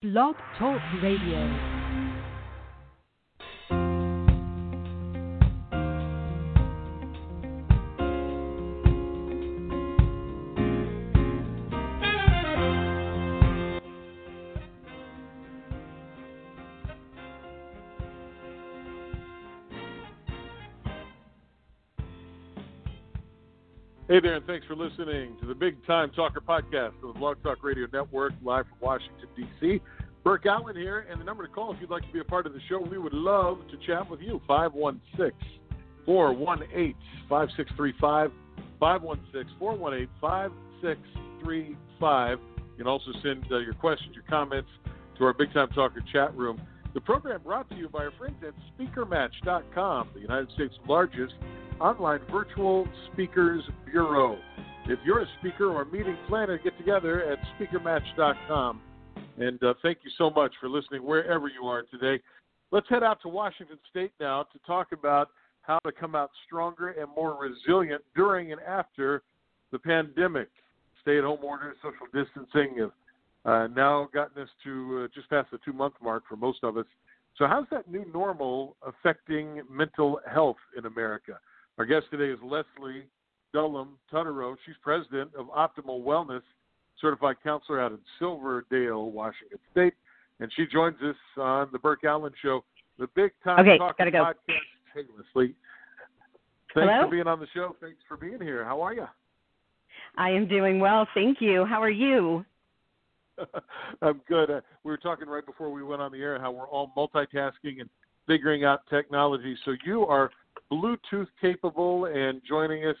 Blog Talk Radio. Hey there, and thanks for listening to the Big Time Talker podcast of the Blog Talk Radio Network, live from Washington, D.C. Burke Allen here, and the number to call if you'd like to be a part of the show, we would love to chat with you. 516 418 5635. 516 418 5635. You can also send uh, your questions, your comments to our Big Time Talker chat room. The program brought to you by our friends at SpeakerMatch.com, the United States' largest online virtual speakers bureau. If you're a speaker or a meeting planner, get together at SpeakerMatch.com. And uh, thank you so much for listening wherever you are today. Let's head out to Washington State now to talk about how to come out stronger and more resilient during and after the pandemic. Stay at home orders, social distancing have uh, now gotten us to uh, just past the two month mark for most of us. So, how's that new normal affecting mental health in America? Our guest today is Lesli Dullum Tutterrow. She's president of Optimal Wellness, certified counselor out in Silverdale, Washington State, and she joins us on the Burke Allen Show, the Big Time okay, Talk go. podcast. Hey, Lesli. Thanks Hello? for being on the show. Thanks for being here. How are you? I am doing well, thank you. How are you? I'm good. Uh, we were talking right before we went on the air how we're all multitasking and figuring out technology. So you are Bluetooth capable and joining us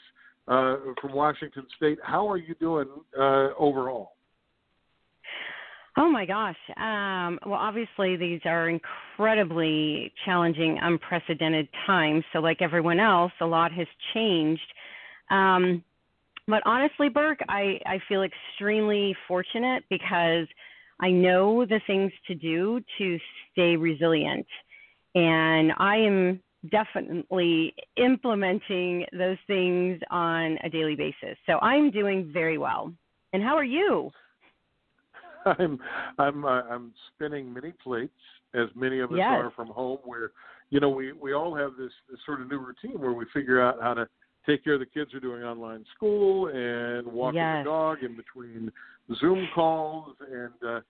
uh, from Washington State. How are you doing uh, overall? Oh my gosh. Um, well, obviously, these are incredibly challenging, unprecedented times. So, like everyone else, a lot has changed. Um, but honestly, Burke, I, I feel extremely fortunate because I know the things to do to stay resilient. And I am definitely implementing those things on a daily basis. So I'm doing very well. And how are you? I'm I'm uh, I'm spinning many plates, as many of us Yes. are from home. Where you know we we all have this, this sort of new routine where we figure out how to take care of the kids who are doing online school and walking Yes. the dog in between Zoom calls, and uh,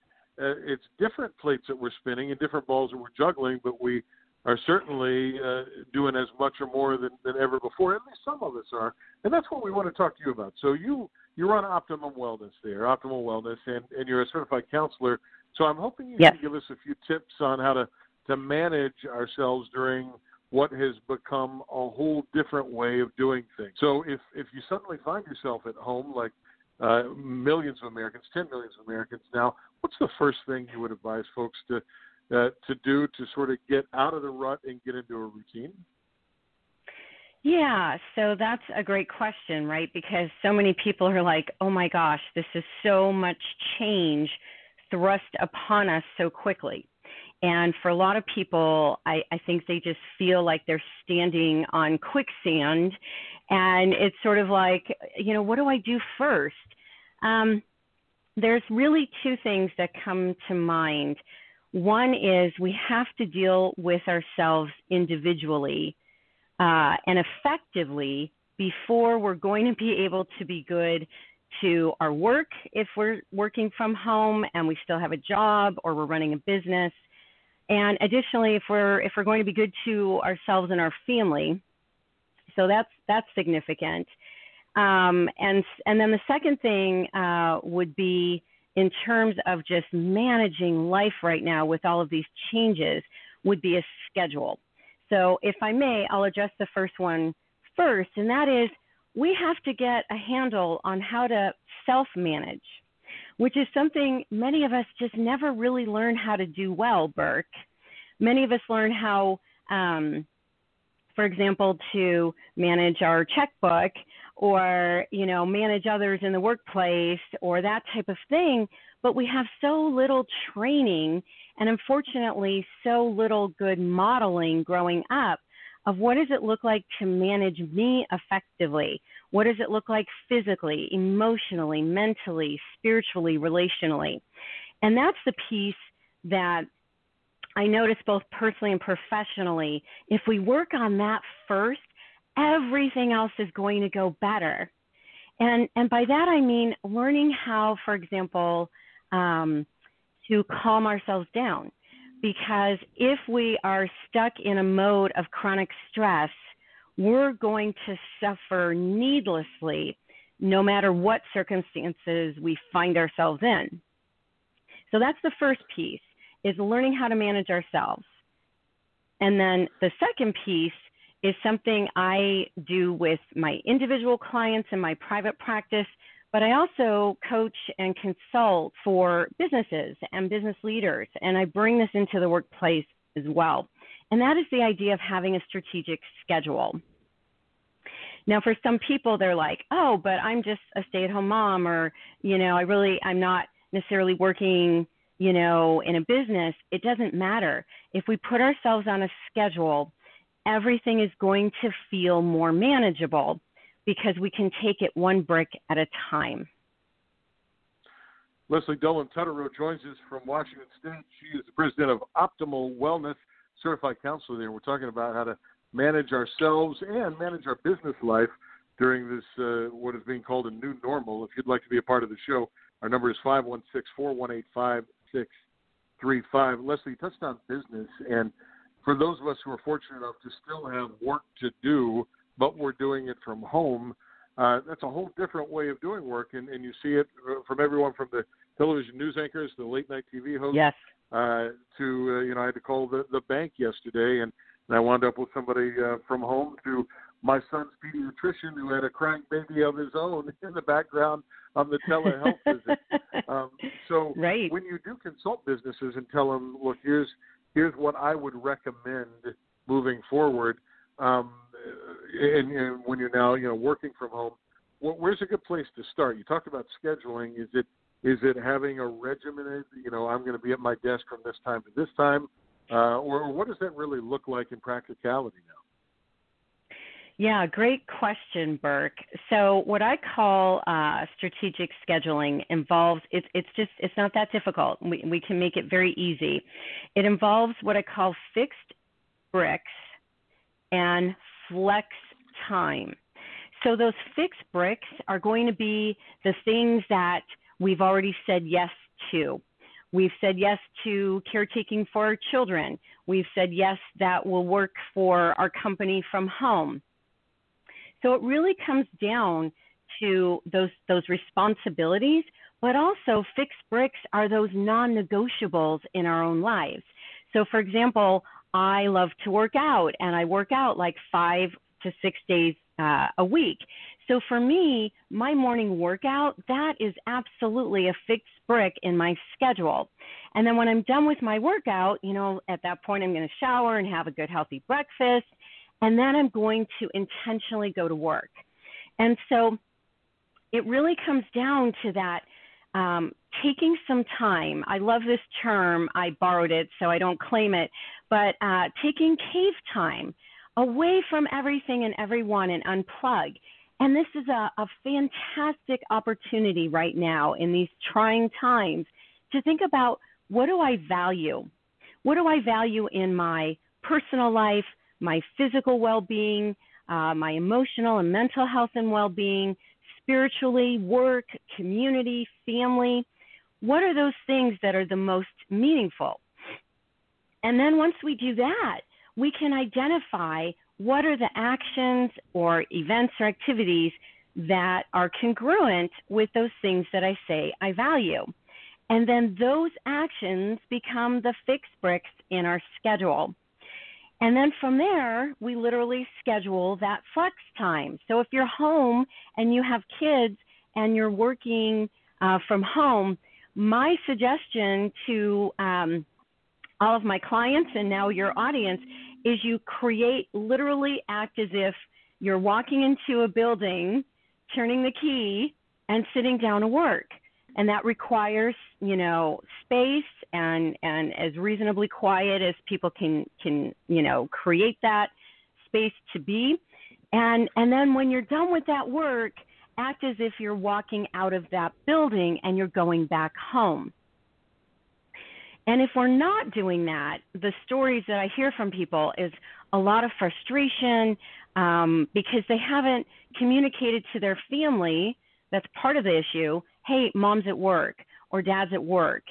uh, it's different plates that we're spinning and different balls that we're juggling, but we are certainly uh, doing as much or more than, than ever before. At least some of us are, and that's what we want to talk to you about. So you you run Optimum Wellness there, Optimal Wellness, and, and you're a certified counselor. So I'm hoping you Yes. can give us a few tips on how to to manage ourselves during what has become a whole different way of doing things. So if if you suddenly find yourself at home like uh, millions of Americans, 10 millions of Americans now, what's the first thing you would advise folks to uh, to do to sort of get out of the rut and get into a routine? Yeah, so that's a great question, right? Because so many people are like, oh my gosh, this is so much change thrust upon us so quickly. And for a lot of people, I, I think they just feel like they're standing on quicksand. And it's sort of like, you know, what do I do first? Um, there's really two things that come to mind. One is we have to deal with ourselves individually uh, and effectively before we're going to be able to be good to our work if we're working from home and we still have a job or we're running a business. And additionally if we're if we're going to be good to ourselves and our family. So that's that's significant. Um, and and then the second thing uh, would be in terms of just managing life right now with all of these changes would be a schedule so, if I may, I'll address the first one first, and that is we have to get a handle on how to self manage, which is something many of us just never really learn how to do well, Burke. Many of us learn how, um, for example, to manage our checkbook or, you know, manage others in the workplace or that type of thing, but we have so little training and unfortunately so little good modeling growing up of what does it look like to manage me effectively? What does it look like physically emotionally mentally spiritually relationally? And that's the piece that I notice both personally and professionally, if we work on that first, everything else is going to go better. And and by that I mean learning how, for example, um, to calm ourselves down. Because if we are stuck in a mode of chronic stress, we're going to suffer needlessly no matter what circumstances we find ourselves in. So that's the first piece is learning how to manage ourselves. And then the second piece is something I do with my individual clients in my private practice, but I also coach and consult for businesses and business leaders, and I bring this into the workplace as well. And that is the idea of having a strategic schedule. Now, for some people, they're like, oh, but I'm just a stay at home mom, or, you know, I really, I'm not necessarily working, you know, in a business. It doesn't matter. If we put ourselves on a schedule, everything is going to feel more manageable because we can take it one brick at a time. Lesli Dullum Tutterrow joins us from Washington State. She is the president of Optimal Wellness, certified counselor there. We're talking about how to manage ourselves and manage our business life during this, uh, what is being called a new normal. If you'd like to be a part of the show, our number is 516 418 5635. Lesli, touched on business and for those of us who are fortunate enough to still have work to do, but we're doing it from home, uh, that's a whole different way of doing work, and, and you see it uh, from everyone from the television news anchors, the late night TV hosts, yes. uh, to uh, you know I had to call the the bank yesterday, and, and I wound up with somebody uh, from home to my son's pediatrician who had a crying baby of his own in the background on the telehealth visit. Um, so right. when you do consult businesses and tell them, look, here's here's what I would recommend moving forward. Um, and, and when you're now you know working from home, where's a good place to start? You talked about scheduling. Is it is it having a regimented? You know, I'm going to be at my desk from this time to this time, uh, or what does that really look like in practicality now? Yeah, great question, Burke. So what I call uh, strategic scheduling involves it's it's just it's not that difficult. We we can make it very easy. It involves what I call fixed bricks and flex time. So those fixed bricks are going to be the things that we've already said yes to. We've said yes to caretaking for our children. We've said yes that will work for our company from home so it really comes down to those those responsibilities, but also fixed bricks are those non-negotiables in our own lives. So for example, I love to work out and I work out like 5 to 6 days uh, a week. So for me, my morning workout, that is absolutely a fixed brick in my schedule. And then when I'm done with my workout, you know, at that point I'm going to shower and have a good healthy breakfast and then I'm going to intentionally go to work. And so it really comes down to that um, taking some time. I love this term. I borrowed it, so I don't claim it, but uh, taking cave time away from everything and everyone and unplug. And this is a, a fantastic opportunity right now in these trying times to think about what do I value? What do I value in my personal life, my physical well being, uh, my emotional and mental health and well being, spiritually, work, community, family. What are those things that are the most meaningful? And then once we do that, we can identify what are the actions or events or activities that are congruent with those things that I say I value. And then those actions become the fixed bricks in our schedule. And then from there, we literally schedule that flex time. So if you're home and you have kids and you're working uh, from home, my suggestion to um, all of my clients and now your audience is you create literally act as if you're walking into a building, turning the key, and sitting down to work and that requires you know space and and as reasonably quiet as people can can you know create that space to be. And and then when you're done with that work act as if you're walking out of that building and you're going back home. And if we're not doing that, the stories that I hear from people is a lot of frustration um, because they haven't communicated to their family that's part of the issue hey, mom's at work or dad's at work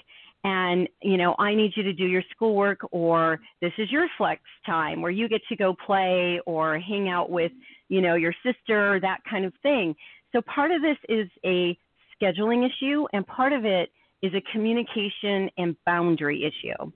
and you know i need you to do your schoolwork or this is your flex time where you get to go play or hang out with you know your sister that kind of thing. So part of this is a scheduling issue and part of it is a communication and boundary issue.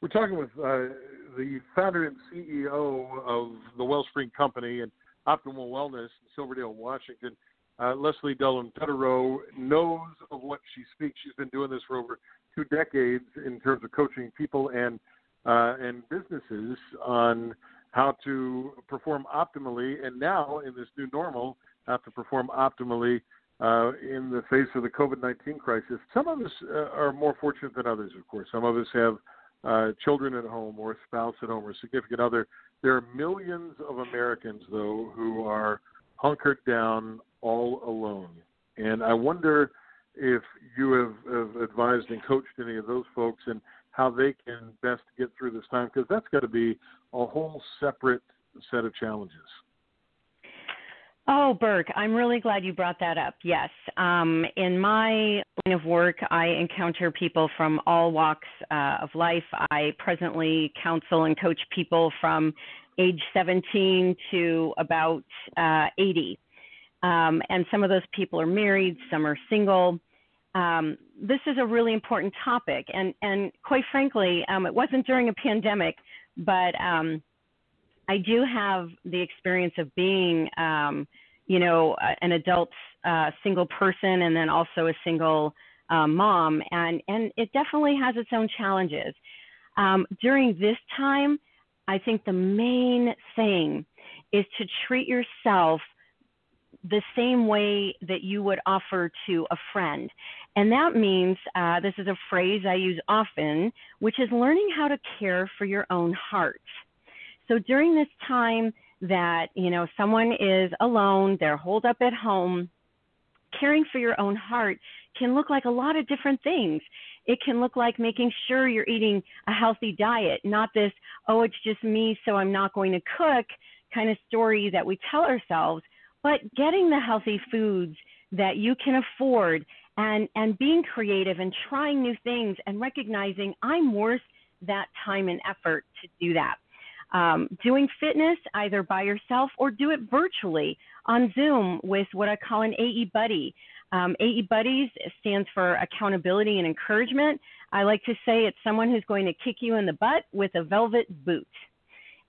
We're talking with uh, the founder and ceo of the wellspring company and optimal wellness in silverdale washington uh, Lesli Tutterrow knows of what she speaks. She's been doing this for over two decades in terms of coaching people and uh, and businesses on how to perform optimally, and now in this new normal, how to perform optimally uh, in the face of the COVID 19 crisis. Some of us uh, are more fortunate than others, of course. Some of us have uh, children at home, or a spouse at home, or a significant other. There are millions of Americans, though, who are hunkered down all alone. And I wonder if you have, have advised and coached any of those folks and how they can best get through this time, because that's got to be a whole separate set of challenges. Oh, Burke, I'm really glad you brought that up. Yes. Um, in my line of work, I encounter people from all walks uh, of life. I presently counsel and coach people from age 17 to about uh, 80. Um, and some of those people are married, some are single. Um, this is a really important topic, and and quite frankly, um, it wasn't during a pandemic, but um, I do have the experience of being, um, you know, an adult uh, single person, and then also a single uh, mom, and and it definitely has its own challenges. Um, during this time, I think the main thing is to treat yourself the same way that you would offer to a friend. And that means uh, this is a phrase I use often, which is learning how to care for your own heart. So during this time that, you know, someone is alone, they're holed up at home, caring for your own heart can look like a lot of different things. It can look like making sure you're eating a healthy diet, not this, oh, it's just me, so I'm not going to cook kind of story that we tell ourselves but getting the healthy foods that you can afford and and being creative and trying new things and recognizing I'm worth that time and effort to do that. Um, doing fitness either by yourself or do it virtually on Zoom with what I call an AE buddy. Um, AE buddies stands for accountability and encouragement. I like to say it's someone who's going to kick you in the butt with a velvet boot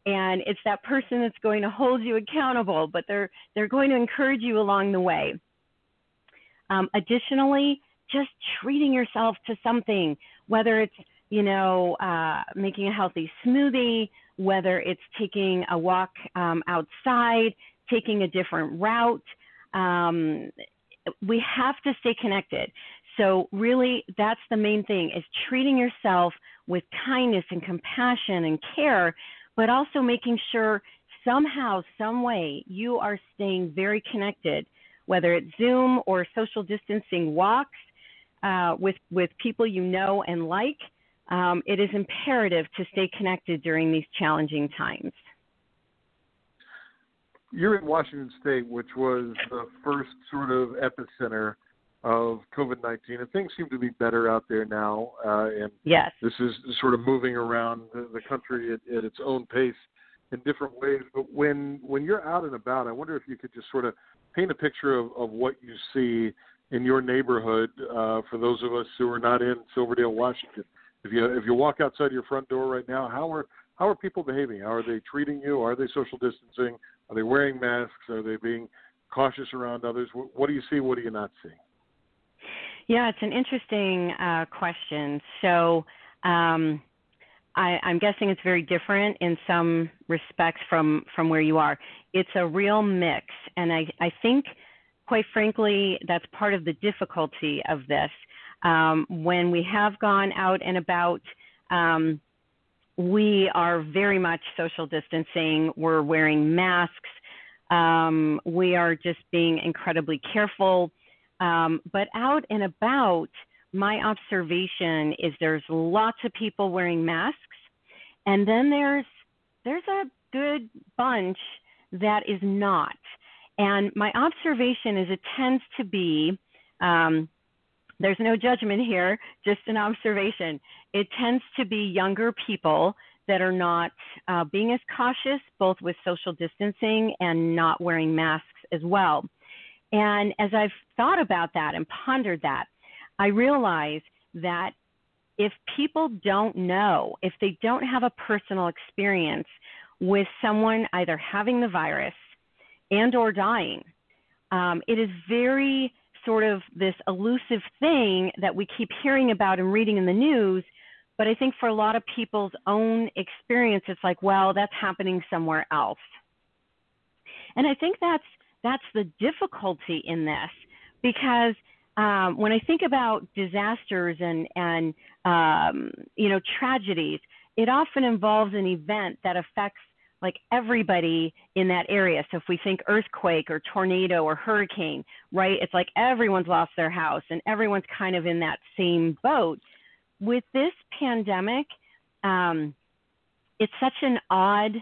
and it's that person that's going to hold you accountable, but they're they're going to encourage you along the way. Um, additionally, just treating yourself to something, whether it's you know uh, making a healthy smoothie, whether it's taking a walk um, outside, taking a different route. Um, we have to stay connected. So really, that's the main thing: is treating yourself with kindness and compassion and care but also making sure somehow, some way, you are staying very connected, whether it's Zoom or social distancing walks uh, with with people you know and like. Um, it is imperative to stay connected during these challenging times. You're in Washington State, which was the first sort of epicenter of COVID 19, and things seem to be better out there now. Uh, and yes. this is sort of moving around the, the country at, at, its own pace in different ways. But when when you're out and about, I wonder if you could just sort of paint a picture of, of what you see in your neighborhood uh, for those of us who are not in Silverdale, Washington. If you if you walk outside your front door right now, how are how are people behaving? How are they treating you? Are they social distancing? Are they wearing masks? Are they being cautious around others? What, do you see? What do you not see? Yeah, it's an interesting uh, question. So um, I, I'm guessing it's very different in some respects from from where you are. It's a real mix, and I, I think, quite frankly, that's part of the difficulty of this. Um, when we have gone out and about, um, we are very much social distancing. We're wearing masks. Um, we are just being incredibly careful. Um, but out and about, my observation is there's lots of people wearing masks, and then there's there's a good bunch that is not. And my observation is it tends to be um, there's no judgment here, just an observation. It tends to be younger people that are not uh, being as cautious, both with social distancing and not wearing masks as well. And as I've thought about that and pondered that, I realize that if people don't know, if they don't have a personal experience with someone either having the virus and or dying, um, it is very sort of this elusive thing that we keep hearing about and reading in the news. But I think for a lot of people's own experience, it's like, well, that's happening somewhere else. And I think that's that's the difficulty in this because um, when I think about disasters and and um, you know tragedies, it often involves an event that affects like everybody in that area. So if we think earthquake or tornado or hurricane, right? It's like everyone's lost their house and everyone's kind of in that same boat. With this pandemic, um, it's such an odd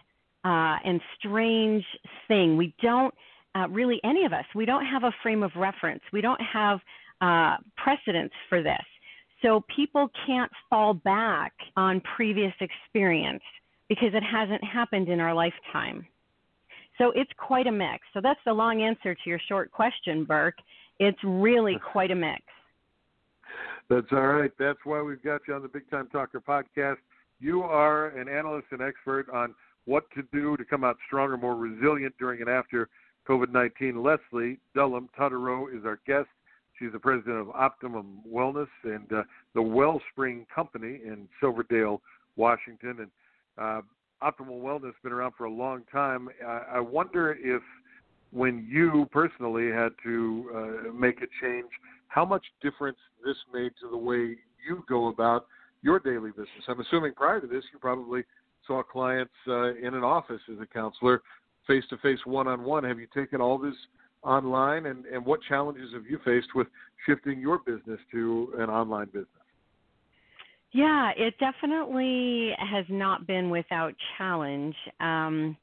uh, and strange thing. We don't uh, really, any of us, we don't have a frame of reference. We don't have uh, precedence for this. So people can't fall back on previous experience because it hasn't happened in our lifetime. So it's quite a mix. So that's the long answer to your short question, Burke. It's really quite a mix. That's all right. That's why we've got you on the Big Time Talker podcast. You are an analyst and expert on what to do to come out stronger, more resilient during and after COVID 19. Lesli Dullum Tutterrow is our guest. She's the president of Optimum Wellness and uh, the Wellspring Company in Silverdale, Washington. And uh, optimal wellness has been around for a long time. I, I wonder if, when you personally had to uh, make a change, how much difference this made to the way you go about your daily business. I'm assuming prior to this, you probably saw clients uh, in an office as a counselor, face to face, one on one. Have you taken all this online, and, and what challenges have you faced with shifting your business to an online business? Yeah, it definitely has not been without challenge. Um,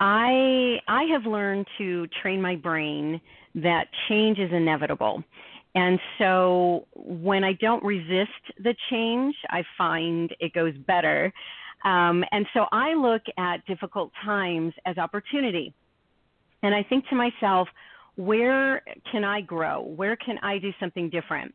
I I have learned to train my brain that change is inevitable. And so when I don't resist the change, I find it goes better. Um, and so I look at difficult times as opportunity. And I think to myself, where can I grow? Where can I do something different?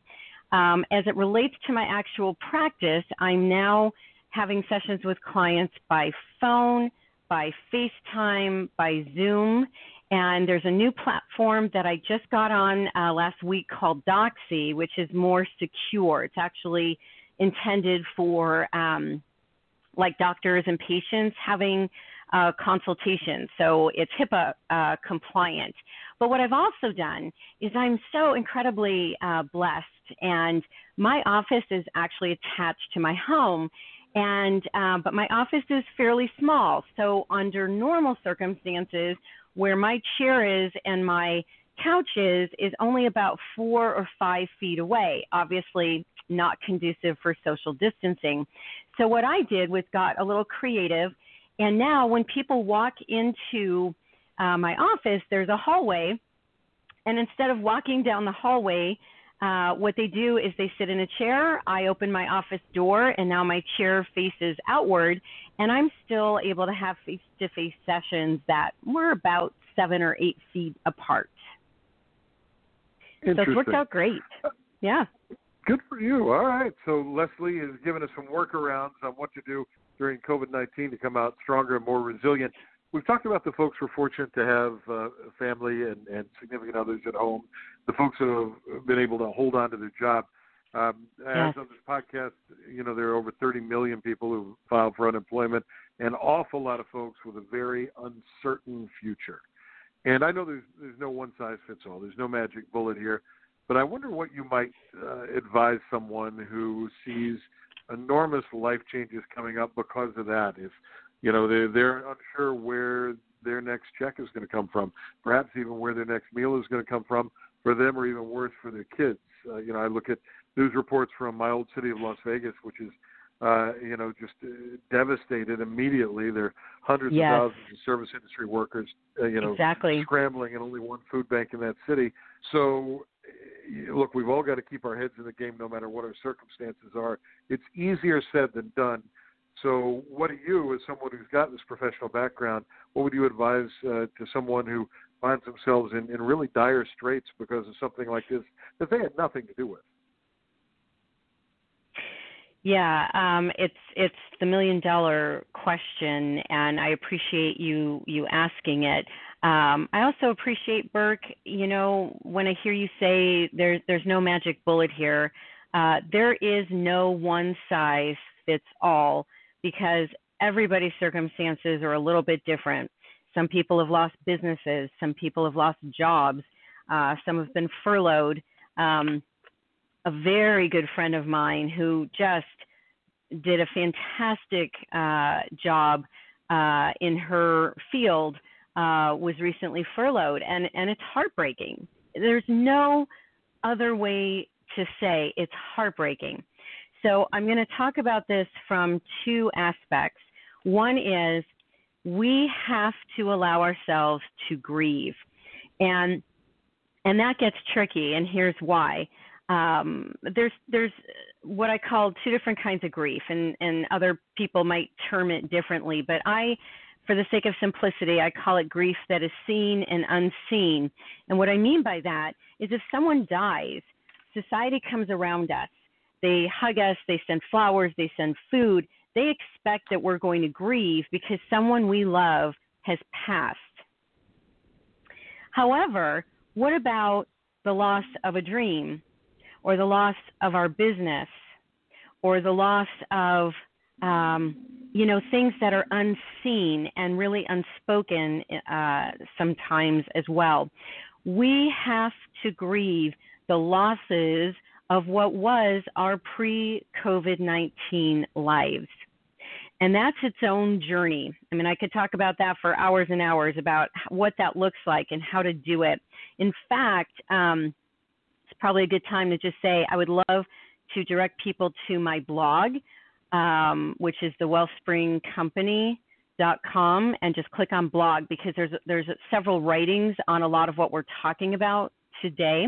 Um, as it relates to my actual practice, I'm now having sessions with clients by phone, by FaceTime, by Zoom. And there's a new platform that I just got on uh, last week called Doxy, which is more secure. It's actually intended for um, like doctors and patients having uh, consultations. So it's HIPAA uh, compliant. But what I've also done is I'm so incredibly uh, blessed and my office is actually attached to my home and um, but my office is fairly small so under normal circumstances where my chair is and my couch is is only about four or five feet away obviously not conducive for social distancing so what i did was got a little creative and now when people walk into uh, my office there's a hallway and instead of walking down the hallway uh, what they do is they sit in a chair. I open my office door, and now my chair faces outward, and I'm still able to have face to face sessions that were about seven or eight feet apart. So it's worked out great. Yeah. Good for you. All right. So Lesli has given us some workarounds on what to do during COVID 19 to come out stronger and more resilient. We've talked about the folks we're fortunate to have uh, family and, and significant others at home, the folks who have been able to hold on to their job. Um, as yes. on this podcast, you know, there are over 30 million people who filed for unemployment, an awful lot of folks with a very uncertain future. And I know there's there's no one size fits all. There's no magic bullet here, but I wonder what you might uh, advise someone who sees enormous life changes coming up because of that. If you know, they're they're unsure where their next check is going to come from, perhaps even where their next meal is going to come from for them, or even worse for their kids. Uh, you know, I look at news reports from my old city of Las Vegas, which is uh, you know, just uh, devastated immediately. There are hundreds yes. of thousands of service industry workers, uh, you know, exactly. scrambling, and only one food bank in that city. So, look, we've all got to keep our heads in the game, no matter what our circumstances are. It's easier said than done. So, what do you, as someone who's got this professional background, what would you advise uh, to someone who finds themselves in, in really dire straits because of something like this that they had nothing to do with? Yeah, um, it's it's the million dollar question, and I appreciate you you asking it. Um, I also appreciate Burke. You know, when I hear you say there's there's no magic bullet here, uh, there is no one size fits all because everybody's circumstances are a little bit different. Some people have lost businesses, some people have lost jobs, uh, some have been furloughed. Um, a very good friend of mine who just did a fantastic uh, job uh, in her field uh, was recently furloughed, and and it's heartbreaking. There's no other way to say it's heartbreaking. So I'm going to talk about this from two aspects. One is we have to allow ourselves to grieve, and and that gets tricky. And here's why um, there's there's what I call two different kinds of grief, and and other people might term it differently, but I, for the sake of simplicity, I call it grief that is seen and unseen. And what I mean by that is if someone dies, society comes around us, they hug us, they send flowers, they send food, they expect that we're going to grieve because someone we love has passed. However, what about the loss of a dream? or the loss of our business or the loss of um, you know things that are unseen and really unspoken uh, sometimes as well. We have to grieve the losses of what was our pre COVID 19 lives. And that's its own journey. I mean, I could talk about that for hours and hours about what that looks like and how to do it. In fact, um, it's probably a good time to just say I would love to direct people to my blog, um, which is the and just click on blog because there's there's several writings on a lot of what we're talking about today.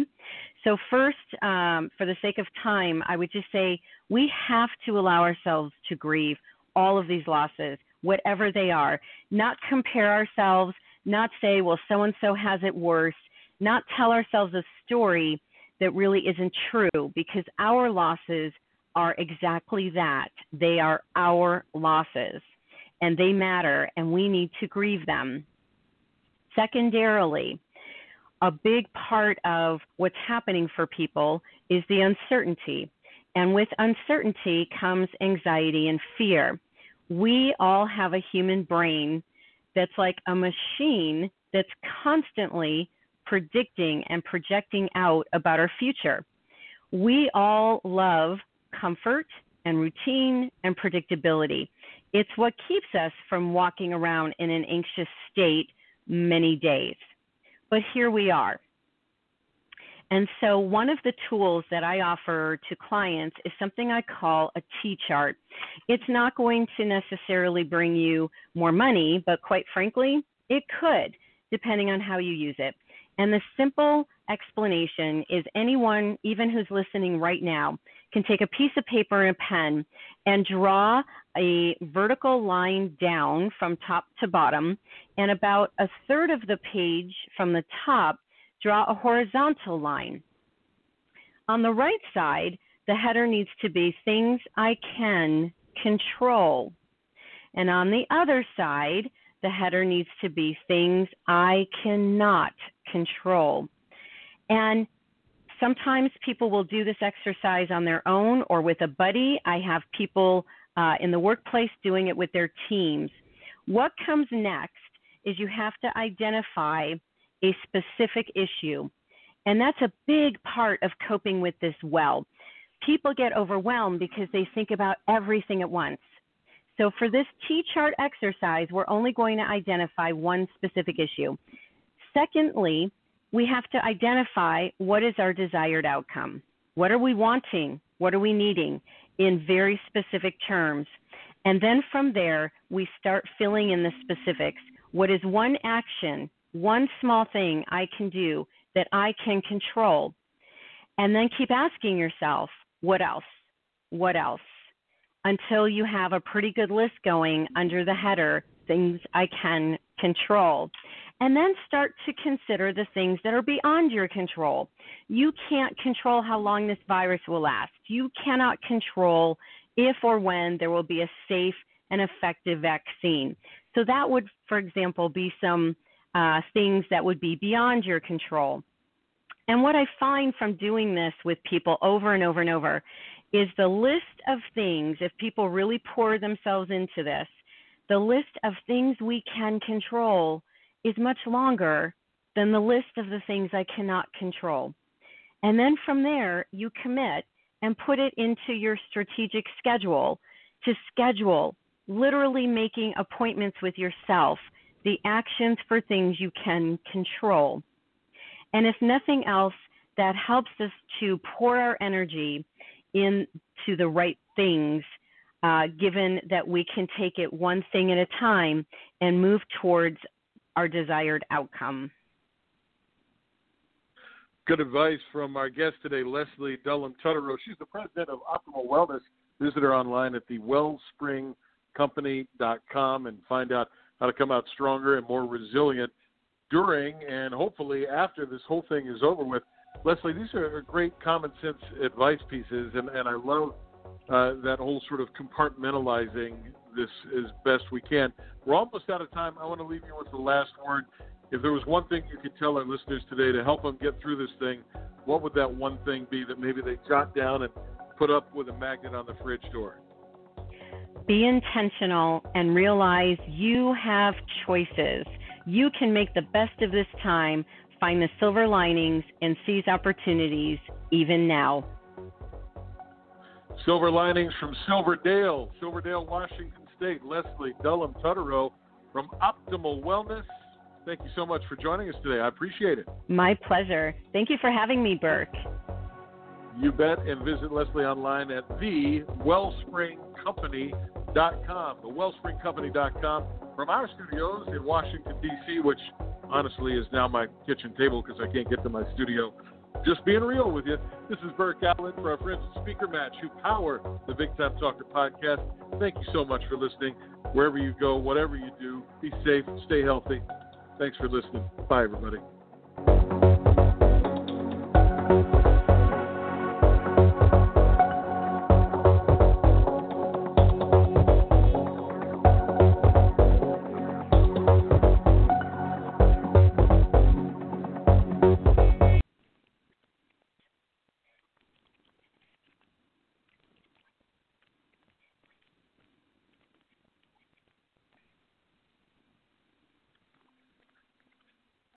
So first, um, for the sake of time, I would just say we have to allow ourselves to grieve all of these losses, whatever they are. Not compare ourselves, not say, well, so and so has it worse, not tell ourselves a story that really isn't true because our losses are exactly that. They are our losses and they matter and we need to grieve them. Secondarily, a big part of what's happening for people is the uncertainty. And with uncertainty comes anxiety and fear. We all have a human brain that's like a machine that's constantly predicting and projecting out about our future. We all love comfort and routine and predictability. It's what keeps us from walking around in an anxious state many days. But here we are. And so, one of the tools that I offer to clients is something I call a T chart. It's not going to necessarily bring you more money, but quite frankly, it could, depending on how you use it. And the simple explanation is anyone, even who's listening right now, can take a piece of paper and a pen and draw a vertical line down from top to bottom, and about a third of the page from the top, draw a horizontal line. On the right side, the header needs to be things I can control. And on the other side, the header needs to be things I cannot control. And sometimes people will do this exercise on their own or with a buddy. I have people uh, in the workplace doing it with their teams. What comes next is you have to identify a specific issue. And that's a big part of coping with this well. People get overwhelmed because they think about everything at once. So for this T chart exercise, we're only going to identify one specific issue. Secondly, we have to identify what is our desired outcome. What are we wanting? What are we needing in very specific terms? And then from there, we start filling in the specifics. What is one action, one small thing I can do that I can control? And then keep asking yourself, what else? What else? Until you have a pretty good list going under the header, things I can control. And then start to consider the things that are beyond your control. You can't control how long this virus will last. You cannot control if or when there will be a safe and effective vaccine. So, that would, for example, be some uh, things that would be beyond your control. And what I find from doing this with people over and over and over is the list of things, if people really pour themselves into this, the list of things we can control is much longer than the list of the things I cannot control. And then from there, you commit and put it into your strategic schedule to schedule, literally making appointments with yourself, the actions for things you can control. And if nothing else, that helps us to pour our energy into the right things, uh, given that we can take it one thing at a time and move towards our desired outcome. Good advice from our guest today, Lesli Dullum Tutterrow. She's the president of Optimal Wellness. Visit her online at thewellspringcompany.com and find out how to come out stronger and more resilient during and hopefully after this whole thing is over with. Lesli, these are great common sense advice pieces, and, and I love uh, that whole sort of compartmentalizing this as best we can. We're almost out of time. I want to leave you with the last word. If there was one thing you could tell our listeners today to help them get through this thing, what would that one thing be that maybe they jot down and put up with a magnet on the fridge door? Be intentional and realize you have choices. You can make the best of this time, find the silver linings, and seize opportunities even now. Silver linings from Silverdale, Silverdale, Washington State. Lesli Dullum Tutterrow from Optimal Wellness. Thank you so much for joining us today. I appreciate it. My pleasure. Thank you for having me, Burke. You bet. And visit Lesli online at thewellspringcompany.com. Thewellspringcompany.com from our studios in Washington, D.C., which honestly is now my kitchen table because I can't get to my studio. Just being real with you. This is Burke Allen for our friends at Speaker Match who power the Big Time Talker podcast. Thank you so much for listening. Wherever you go, whatever you do, be safe, stay healthy. Thanks for listening. Bye, everybody.